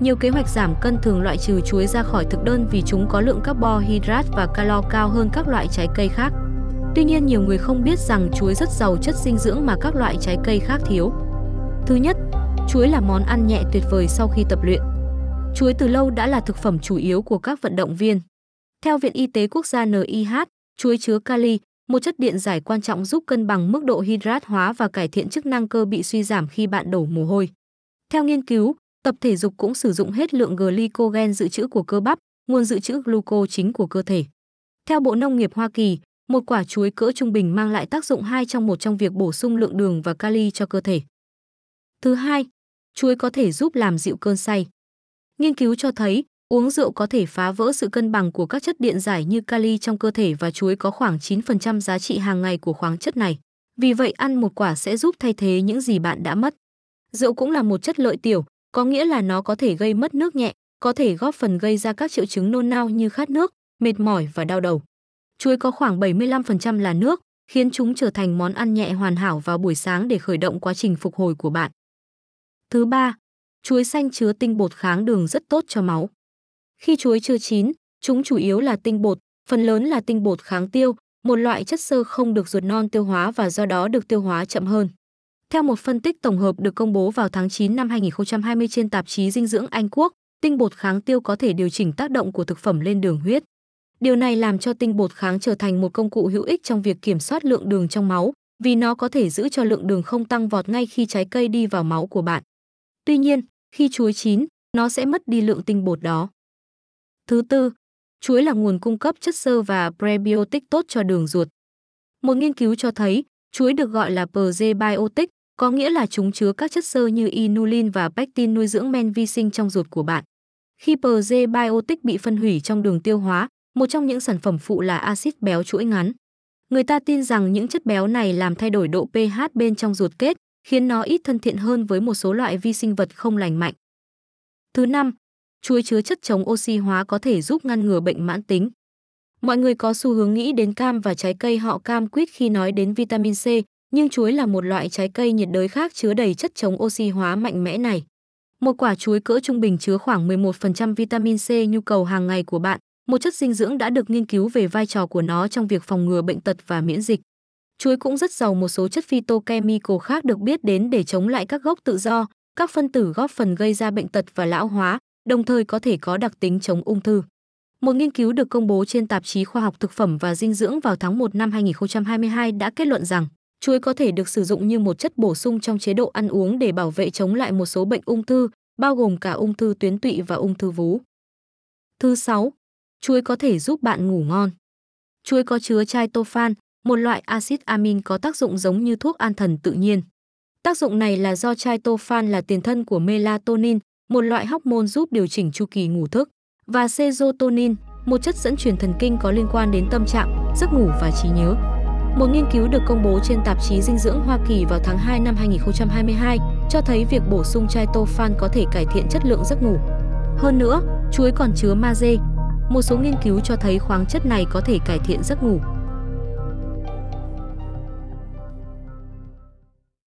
Nhiều kế hoạch giảm cân thường loại trừ chuối ra khỏi thực đơn vì chúng có lượng carbohydrate và calo cao hơn các loại trái cây khác. Tuy nhiên, nhiều người không biết rằng chuối rất giàu chất dinh dưỡng mà các loại trái cây khác thiếu. Thứ nhất, chuối là món ăn nhẹ tuyệt vời sau khi tập luyện. Chuối từ lâu đã là thực phẩm chủ yếu của các vận động viên. Theo Viện Y tế Quốc gia NIH, chuối chứa kali, một chất điện giải quan trọng giúp cân bằng mức độ hydrat hóa và cải thiện chức năng cơ bị suy giảm khi bạn đổ mồ hôi. Theo nghiên cứu, tập thể dục cũng sử dụng hết lượng glycogen dự trữ của cơ bắp, nguồn dự trữ gluco chính của cơ thể. Theo Bộ Nông nghiệp Hoa Kỳ, một quả chuối cỡ trung bình mang lại tác dụng 2 trong một trong việc bổ sung lượng đường và kali cho cơ thể. Thứ hai, chuối có thể giúp làm dịu cơn say. Nghiên cứu cho thấy, uống rượu có thể phá vỡ sự cân bằng của các chất điện giải như kali trong cơ thể và chuối có khoảng 9% giá trị hàng ngày của khoáng chất này. Vì vậy ăn một quả sẽ giúp thay thế những gì bạn đã mất. Rượu cũng là một chất lợi tiểu, có nghĩa là nó có thể gây mất nước nhẹ, có thể góp phần gây ra các triệu chứng nôn nao như khát nước, mệt mỏi và đau đầu. Chuối có khoảng 75% là nước, khiến chúng trở thành món ăn nhẹ hoàn hảo vào buổi sáng để khởi động quá trình phục hồi của bạn. Thứ ba, chuối xanh chứa tinh bột kháng đường rất tốt cho máu. Khi chuối chưa chín, chúng chủ yếu là tinh bột, phần lớn là tinh bột kháng tiêu, một loại chất xơ không được ruột non tiêu hóa và do đó được tiêu hóa chậm hơn. Theo một phân tích tổng hợp được công bố vào tháng 9 năm 2020 trên tạp chí Dinh dưỡng Anh Quốc, tinh bột kháng tiêu có thể điều chỉnh tác động của thực phẩm lên đường huyết. Điều này làm cho tinh bột kháng trở thành một công cụ hữu ích trong việc kiểm soát lượng đường trong máu, vì nó có thể giữ cho lượng đường không tăng vọt ngay khi trái cây đi vào máu của bạn. Tuy nhiên, khi chuối chín, nó sẽ mất đi lượng tinh bột đó. Thứ tư, chuối là nguồn cung cấp chất xơ và prebiotic tốt cho đường ruột. Một nghiên cứu cho thấy, chuối được gọi là prebiotic, có nghĩa là chúng chứa các chất xơ như inulin và pectin nuôi dưỡng men vi sinh trong ruột của bạn. Khi prebiotic bị phân hủy trong đường tiêu hóa, một trong những sản phẩm phụ là axit béo chuỗi ngắn. Người ta tin rằng những chất béo này làm thay đổi độ pH bên trong ruột kết, khiến nó ít thân thiện hơn với một số loại vi sinh vật không lành mạnh. Thứ năm, chuối chứa chất chống oxy hóa có thể giúp ngăn ngừa bệnh mãn tính. Mọi người có xu hướng nghĩ đến cam và trái cây họ cam quýt khi nói đến vitamin C, nhưng chuối là một loại trái cây nhiệt đới khác chứa đầy chất chống oxy hóa mạnh mẽ này. Một quả chuối cỡ trung bình chứa khoảng 11% vitamin C nhu cầu hàng ngày của bạn, một chất dinh dưỡng đã được nghiên cứu về vai trò của nó trong việc phòng ngừa bệnh tật và miễn dịch. Chuối cũng rất giàu một số chất phytochemical khác được biết đến để chống lại các gốc tự do, các phân tử góp phần gây ra bệnh tật và lão hóa, đồng thời có thể có đặc tính chống ung thư. Một nghiên cứu được công bố trên tạp chí Khoa học Thực phẩm và Dinh dưỡng vào tháng 1 năm 2022 đã kết luận rằng chuối có thể được sử dụng như một chất bổ sung trong chế độ ăn uống để bảo vệ chống lại một số bệnh ung thư, bao gồm cả ung thư tuyến tụy và ung thư vú. Thứ 6. Chuối có thể giúp bạn ngủ ngon. Chuối có chứa tryptophan, một loại axit amin có tác dụng giống như thuốc an thần tự nhiên. Tác dụng này là do tryptophan là tiền thân của melatonin, một loại hormone giúp điều chỉnh chu kỳ ngủ thức, và serotonin, một chất dẫn truyền thần kinh có liên quan đến tâm trạng, giấc ngủ và trí nhớ. Một nghiên cứu được công bố trên tạp chí Dinh dưỡng Hoa Kỳ vào tháng 2 năm 2022 cho thấy việc bổ sung tryptophan có thể cải thiện chất lượng giấc ngủ. Hơn nữa, chuối còn chứa magie. Một số nghiên cứu cho thấy khoáng chất này có thể cải thiện giấc ngủ.